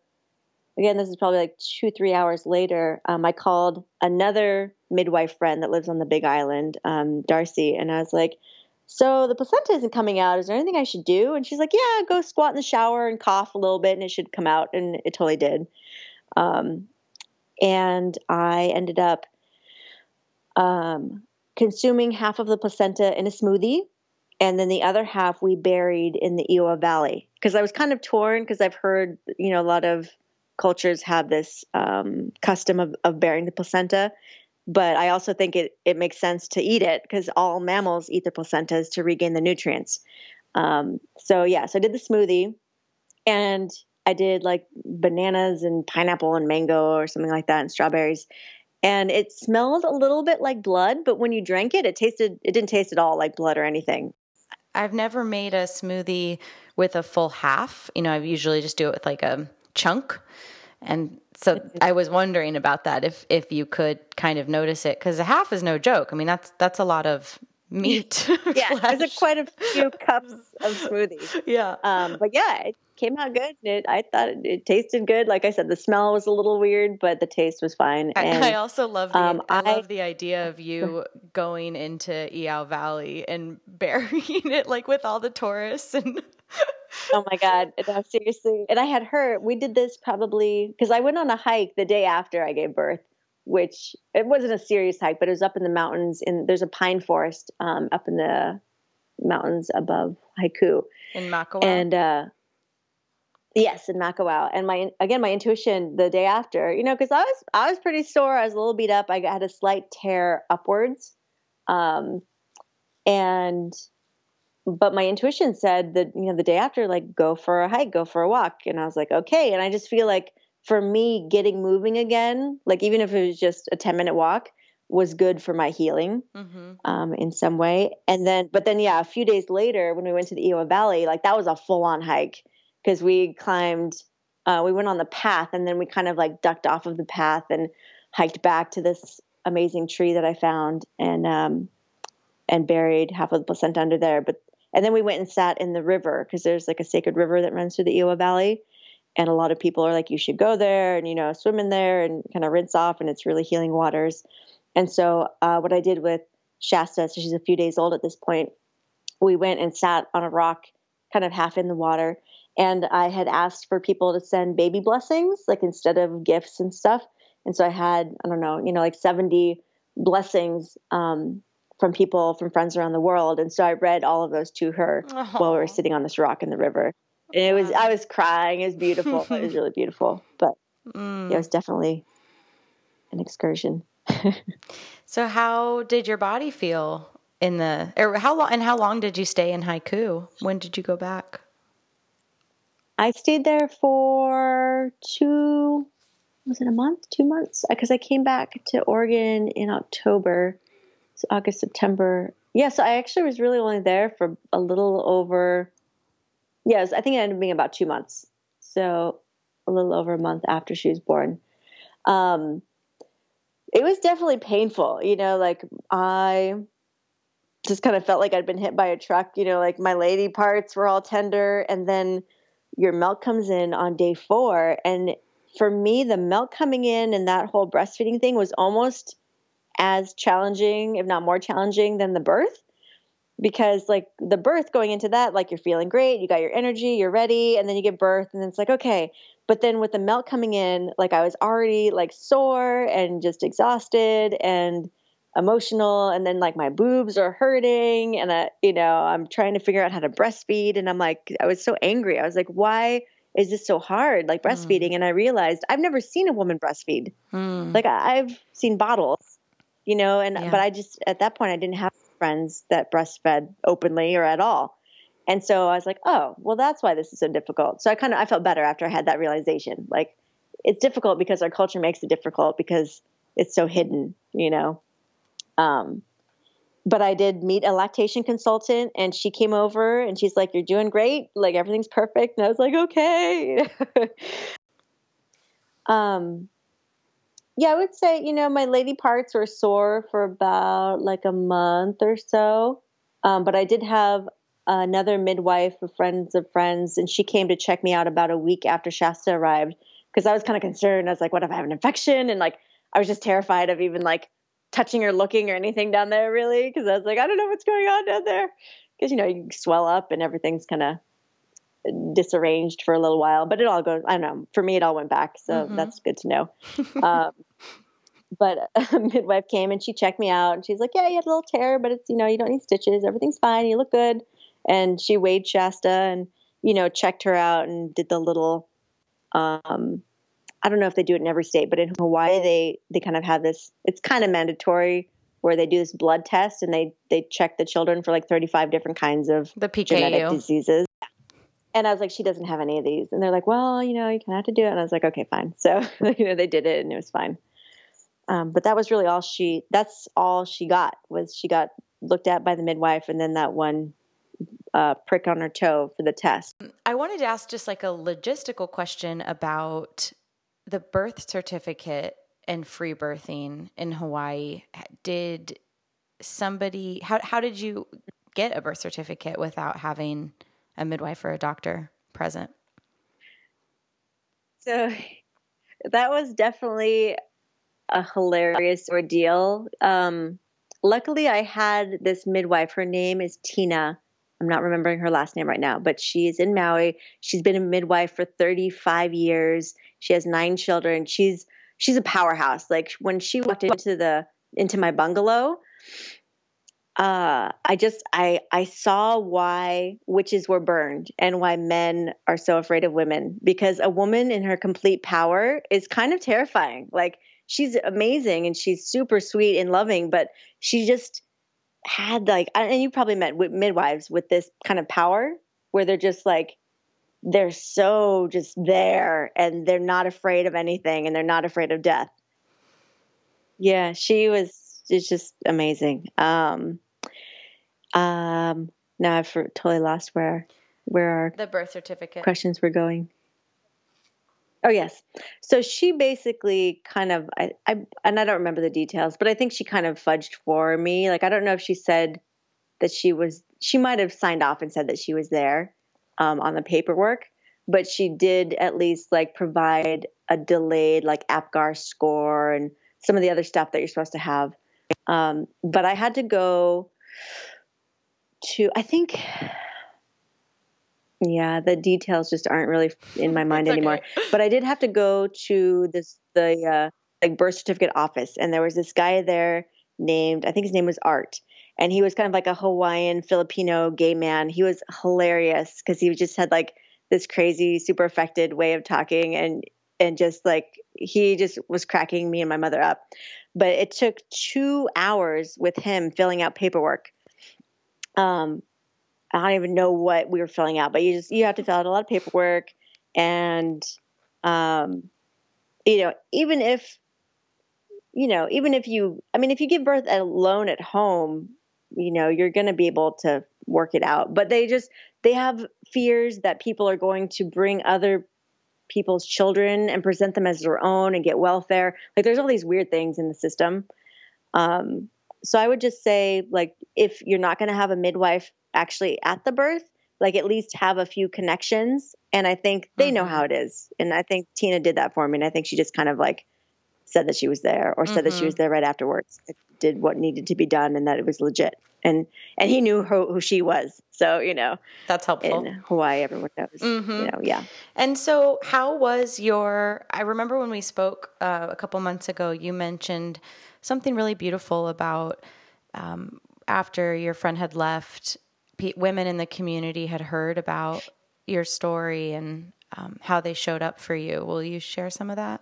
Speaker 2: again, this is probably like two three hours later. Um, I called another midwife friend that lives on the Big Island, um, Darcy, and I was like so the placenta isn't coming out. Is there anything I should do? And she's like, Yeah, go squat in the shower and cough a little bit, and it should come out. And it totally did. Um, and I ended up um, consuming half of the placenta in a smoothie, and then the other half we buried in the Iao Valley because I was kind of torn because I've heard you know a lot of cultures have this um, custom of, of burying the placenta but I also think it, it makes sense to eat it because all mammals eat their placentas to regain the nutrients. Um, so yeah, so I did the smoothie and I did like bananas and pineapple and mango or something like that and strawberries. And it smelled a little bit like blood, but when you drank it, it tasted it didn't taste at all like blood or anything.
Speaker 1: I've never made a smoothie with a full half. You know, I usually just do it with like a chunk. And so I was wondering about that if if you could kind of notice it because a half is no joke. I mean that's that's a lot of meat.
Speaker 2: yeah, there's quite a few cups of smoothie.
Speaker 1: Yeah,
Speaker 2: um, but yeah, it came out good. It, I thought it, it, tasted good. Like I said, the smell was a little weird, but the taste was fine.
Speaker 1: And, I also love the um, I, I love the idea of you going into Iao Valley and burying it like with all the tourists and
Speaker 2: oh my god no, seriously and i had her we did this probably because i went on a hike the day after i gave birth which it wasn't a serious hike but it was up in the mountains in there's a pine forest um, up in the mountains above haiku.
Speaker 1: In Makawao.
Speaker 2: and uh, yes in Makawao. and my again my intuition the day after you know because i was i was pretty sore. I was a little beat up. I had a slight tear upwards. Um, and but my intuition said that you know the day after like go for a hike go for a walk. And i was like okay. And i just feel like for me getting moving again like even if it was just a 10 minute walk was good for my healing mm-hmm. um, in some way and then but then yeah a few days later when we went to the Iao Valley like that was a full on hike because we climbed uh, we went on the path and then we kind of like ducked off of the path and hiked back to this amazing tree that i found and um, and buried half of the placenta under there but and then we went and sat in the river because there's like a sacred river that runs through the Iao Valley. And a lot of people are like, you should go there and, you know, swim in there and kind of rinse off. And it's really healing waters. And so, uh, what I did with Shasta, so she's a few days old at this point, we went and sat on a rock, kind of half in the water. And I had asked for people to send baby blessings, like instead of gifts and stuff. And so I had, I don't know, you know, like 70 blessings um, from people from friends around the world and so i read all of those to her Aww. while we were sitting on this rock in the river and it was i was crying. It was beautiful. It was really beautiful. But mm. it was definitely an excursion.
Speaker 1: So how did your body feel in the or how long and how long did you stay in haiku? When did you go back?
Speaker 2: I stayed there for two, was it a month, two months? Because I came back to Oregon in October, so August, September. Yes, yeah, so I actually was really only there for a little over, yes, I think it ended up being about two months. So a little over a month after she was born. Um, it was definitely painful, you know, like I just kind of felt like I'd been hit by a truck, you know, like my lady parts were all tender and then your milk comes in on day 4 and for me the milk coming in and that whole breastfeeding thing was almost as challenging if not more challenging than the birth because like the birth going into that like you're feeling great you got your energy you're ready and then you get birth and it's like okay but then with the milk coming in like i was already like sore and just exhausted and emotional and then like my boobs are hurting and I, you know i'm trying to figure out how to breastfeed and i'm like i was so angry i was like why is this so hard like mm. breastfeeding mm. and i realized i've never seen a woman breastfeed mm. like I, have seen bottles you know and yeah. but i just at that point i didn't have friends that breastfed openly or at all and so i was like oh well that's why this is so difficult so i kind of i felt better after i had that realization like it's difficult because our culture makes it difficult because it's so hidden you know um, but I did meet a lactation consultant and she came over and she's like, You're doing great. Like everything's perfect. And I was like, Okay. um, yeah, I would say, you know, my lady parts were sore for about like a month or so. Um, but I did have another midwife, of friends of friends, and she came to check me out about a week after Shasta arrived because I was kind of concerned. I was like, what if I have an infection? And like, I was just terrified of even like touching or looking or anything down there really because I was like, I don't know what's going on down there because you know you swell up and everything's kind of disarranged for a little while, but it all goes. I don't know. For me, it all went back, so mm-hmm. that's good to know. um, but a midwife came and she checked me out and she's like, "Yeah, you had a little tear, but it's you know you don't need stitches. Everything's fine. You look good." And she weighed Shasta and you know checked her out and did the little um, I don't know if they do it in every state, but in Hawaii they they kind of have this. It's kind of mandatory where they do this blood test and they they check the children for like 35 different kinds of
Speaker 1: the PKU.
Speaker 2: genetic diseases. And I was like, she doesn't have any of these. And they're like, well, you know, you kind of have to do it. And I was like, okay, fine. So you know, they did it and it was fine. Um, but that was really all she. That's all she got was she got looked at by the midwife and then that one uh, prick on her toe for the test.
Speaker 1: I wanted to ask just like a logistical question about the birth certificate and free birthing in Hawaii, did somebody how how did you get a birth certificate without having a midwife or a doctor present?
Speaker 2: So that was definitely a hilarious ordeal. Um, luckily, I had this midwife. Her name is Tina. I'm not remembering her last name right now, but she's in Maui. She's been a midwife for 35 years. She has nine children. She's she's a powerhouse. Like when she walked into the into my bungalow, uh, I just I I saw why witches were burned and why men are so afraid of women because a woman in her complete power is kind of terrifying. Like she's amazing and she's super sweet and loving, but she just had like and you probably met midwives with this kind of power where they're just like they're so just there and they're not afraid of anything and they're not afraid of death. Yeah, she was it's just amazing. Um um now I've totally lost where where our
Speaker 1: the birth certificate
Speaker 2: questions were going. Oh yes. So she basically kind of I, I and I don't remember the details, but I think she kind of fudged for me. Like I don't know if she said that she was she might have signed off and said that she was there um, on the paperwork, but she did at least like provide a delayed like APGAR score and some of the other stuff that you're supposed to have. Um, but I had to go to, I think, yeah, the details just aren't really in my mind anymore. Okay. But I did have to go to this the uh, like birth certificate office, and there was this guy there named I think his name was Art, and he was kind of like a Hawaiian Filipino gay man. He was hilarious because he just had like this crazy, super affected way of talking, and and just like he just was cracking me and my mother up. But it took two hours with him filling out paperwork. Um, I don't even know what we were filling out, but you just you have to fill out a lot of paperwork. and um, you know, even if you know, even if you, I mean, if you give birth alone at home, you know, you're going to be able to work it out. But they just, they have fears that people are going to bring other people's children and present them as their own and get welfare. Like there's all these weird things in the system. Um, so I would just say, like, if you're not going to have a midwife actually at the birth, like at least have a few connections. And I think they mm-hmm. know how it is. And I think Tina did that for me. And I think she just kind of like said that she was there or said mm-hmm. that she mm-hmm. was there right afterwards. It did what needed to be done and that it was legit. And and he knew who, who she was. So, you know.
Speaker 1: That's helpful.
Speaker 2: In Hawaii everyone knows. Mm-hmm. You know, yeah.
Speaker 1: And so how was your I remember when we spoke uh, a couple months ago you mentioned something really beautiful about um, after your friend had left women in the community had heard about your story and um, how they showed up for you. Will you share some of that?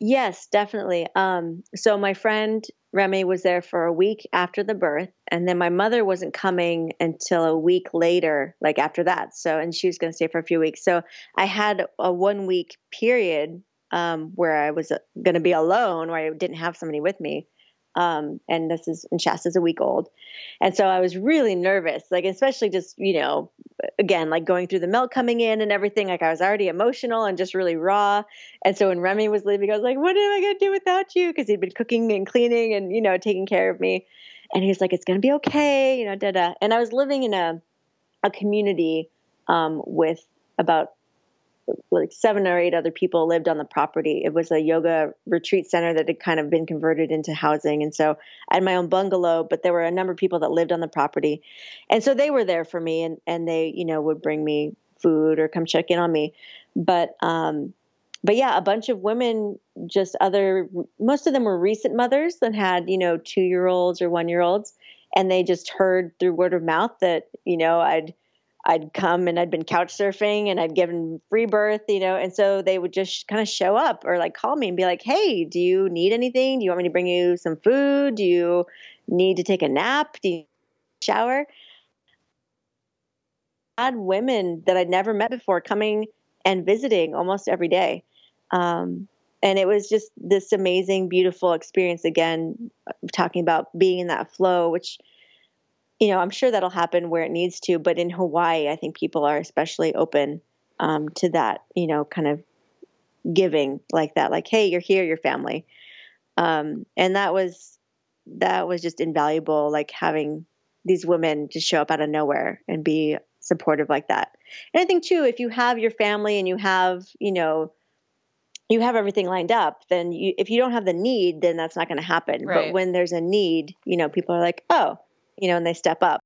Speaker 2: Yes, definitely. Um, so my friend Remy was there for a week after the birth, and then my mother wasn't coming until a week later, like after that. So, and she was going to stay for a few weeks. So I had a one week period um, where I was uh, going to be alone, where I didn't have somebody with me. Um, and this is and Shasta's a week old, and so I was really nervous, like especially just you know, again like going through the milk coming in and everything. Like I was already emotional and just really raw. And so when Remy was leaving, I was like, "What am I gonna do without you?" Because he'd been cooking and cleaning and you know taking care of me. And he was like, "It's gonna be okay," you know, da da. And I was living in a a community um, with about like seven or eight other people lived on the property. It was a yoga retreat center that had kind of been converted into housing. And so I had my own bungalow, but there were a number of people that lived on the property. And so they were there for me and, and they, you know, would bring me food or come check in on me. But, um, but yeah, a bunch of women, just other, most of them were recent mothers that had, you know, two year olds or one year olds. And they just heard through word of mouth that, you know, I'd, I'd come and I'd been couch surfing and I'd given free birth, you know, and so they would just kind of show up or like call me and be like, "Hey, do you need anything? Do you want me to bring you some food? Do you need to take a nap? Do you shower?" I had women that I'd never met before coming and visiting almost every day. Um, and it was just this amazing, beautiful experience again, talking about being in that flow, which you know, I'm sure that'll happen where it needs to, but in Hawaii, I think people are especially open um, to that, you know, kind of giving like that, like, hey, you're here, your family. Um, and that was that was just invaluable, like having these women just show up out of nowhere and be supportive like that. And I think too, if you have your family and you have, you know, you have everything lined up, then you, if you don't have the need, then that's not going to happen. Right. But when there's a need, you know, people are like, oh, you know, and they step up.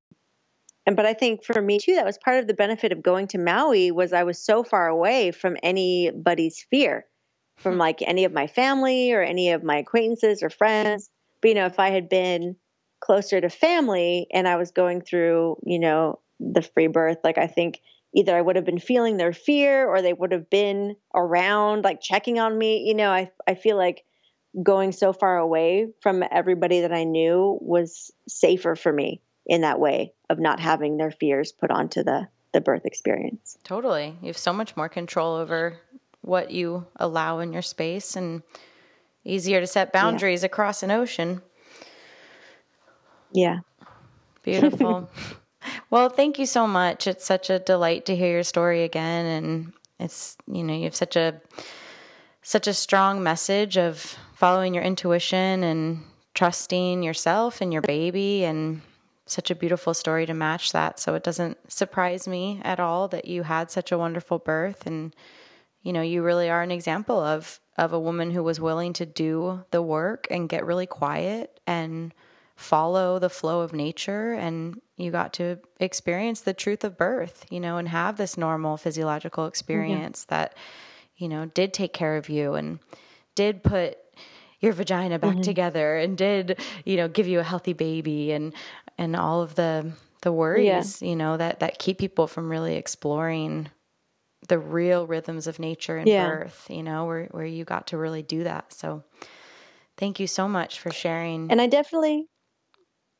Speaker 2: And but I think for me too, that was part of the benefit of going to Maui was I was so far away from anybody's fear, from hmm. like any of my family or any of my acquaintances or friends. But you know, if I had been closer to family and I was going through, you know, the free birth, like I think either I would have been feeling their fear or they would have been around like checking on me. You know, I I feel like going so far away from everybody that I knew was safer for me in that way of not having their fears put onto the the birth experience.
Speaker 1: Totally. You have so much more control over what you allow in your space and easier to set boundaries yeah. across an ocean.
Speaker 2: Yeah.
Speaker 1: Beautiful. well, thank you so much. It's such a delight to hear your story again and it's, you know, you have such a such a strong message of following your intuition and trusting yourself and your baby and such a beautiful story to match that. So it doesn't surprise me at all that you had such a wonderful birth. And you know you really are an example of of a woman who was willing to do the work and get really quiet and follow the flow of nature. And you got to experience the truth of birth you know and have this normal physiological experience mm-hmm. that you know did take care of you and did put your vagina back mm-hmm. together and did you know give you a healthy baby and and all of the the worries yeah. you know that that keep people from really exploring the real rhythms of nature and yeah. birth you know where where you got to really do that so thank you so much for sharing
Speaker 2: and i definitely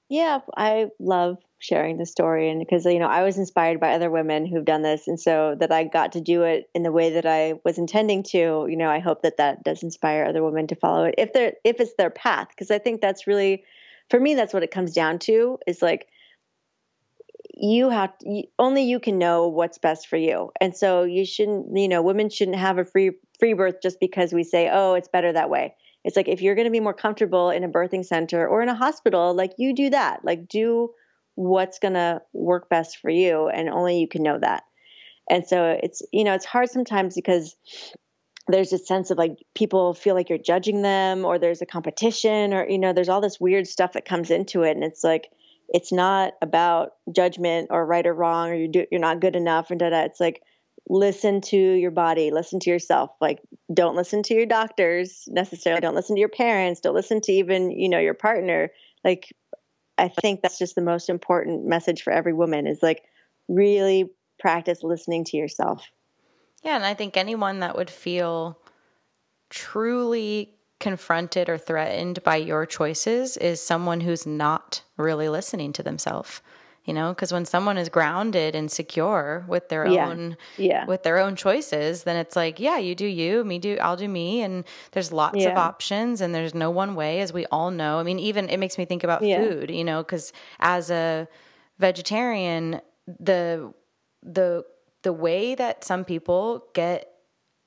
Speaker 2: yeah i love sharing the story. And because you know I was inspired by other women who've done this. And so that I got to do it in the way that I was intending to you know I hope that that does inspire other women to follow it if they're if it's their path. Because I think that's really for me that's what it comes down to is like you have to, only you can know what's best for you. And so you shouldn't you know women shouldn't have a free free birth just because we say oh it's better that way. It's like if you're going to be more comfortable in a birthing center or in a hospital like you do that. Like do what's going to work best for you and only you can know that and so it's you know it's hard sometimes because there's a sense of like people feel like you're judging them or there's a competition or you know there's all this weird stuff that comes into it and it's like it's not about judgment or right or wrong or you do you're not good enough and da da. It's like listen to your body, listen to yourself. Like don't listen to your doctors necessarily. Don't listen to your parents. Don't listen to even you know your partner. Like I think that's just the most important message for every woman is like really practice listening to yourself.
Speaker 1: Yeah, and I think anyone that would feel truly confronted or threatened by your choices is someone who's not really listening to themselves you know because when someone is grounded and secure with their
Speaker 2: Yeah.
Speaker 1: own
Speaker 2: Yeah.
Speaker 1: with their own choices then it's like yeah you do you me do i'll do me and there's lots of options and there's no one way as we all know i mean even it makes me think about
Speaker 2: Yeah.
Speaker 1: food you know because as a vegetarian the the the way that some people get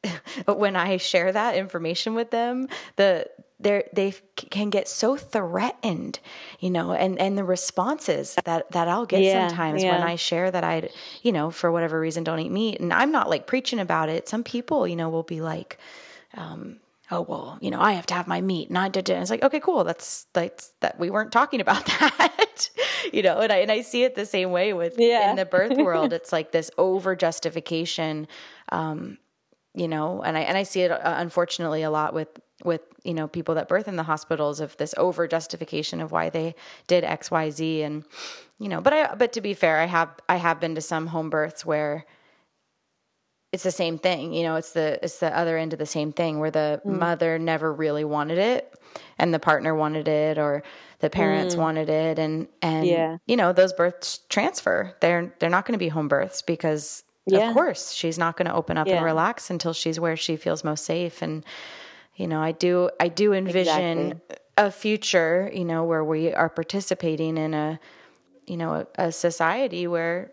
Speaker 1: when I share that information with them, the they they can get so threatened, you know, and and the responses that that I'll get
Speaker 2: Yeah,
Speaker 1: sometimes when. I share that I, you know, for whatever reason don't eat meat, and I'm not like preaching about it. Some people, you know, will be like, um, oh well, you know, I have to have my meat, and I did it. It's like, okay, cool. That's that's that we weren't talking about that, you know. And I and I see it the same way with
Speaker 2: Yeah.
Speaker 1: in the birth world. It's like this over justification um, you know and i and i see it uh, unfortunately a lot with with you know people that birth in the hospitals of this over justification of why they did xyz and you know but i but to be fair i have i have been to some home births where it's the same thing you know it's the it's the other end of the same thing where the mm. mother never really wanted it and the partner wanted it or the parents mm. wanted it. And and
Speaker 2: Yeah.
Speaker 1: you know those births transfer. They're they're not going to be home births because
Speaker 2: Yeah.
Speaker 1: of course she's not going to open up and relax until she's where she feels most safe. And you know i do i do envision
Speaker 2: Exactly.
Speaker 1: a future you know where we are participating in a you know a, a society where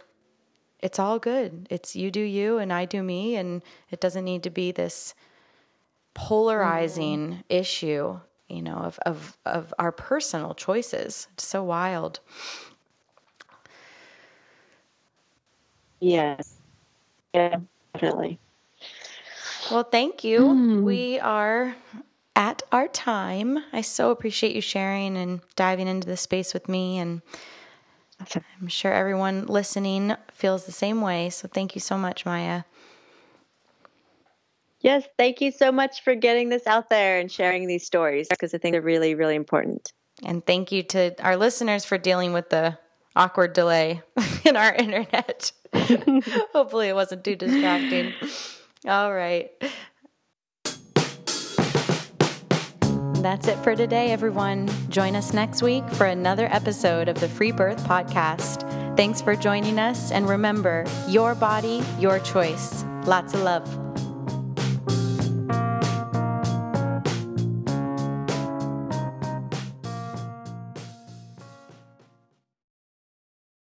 Speaker 1: it's all good it's you do you and i do me and it doesn't need to be this polarizing
Speaker 2: Mm-hmm.
Speaker 1: issue you know of, of of our personal choices it's so wild
Speaker 2: Yes. Yeah, definitely.
Speaker 1: Well, thank you. Hmm. We are at our time. I so appreciate you sharing and diving into the space with me. And
Speaker 2: Awesome.
Speaker 1: I'm sure everyone listening feels the same way. So thank you so much, Maya.
Speaker 2: Yes, thank you so much for getting this out there and sharing these stories because I think they're really, really important.
Speaker 1: And thank you to our listeners for dealing with the awkward delay in our internet. Hopefully, it wasn't too distracting. All right. That's it for today, everyone. Join us next week for another episode of the Free Birth Podcast. Thanks for joining us, and remember your body, your choice. Lots of love.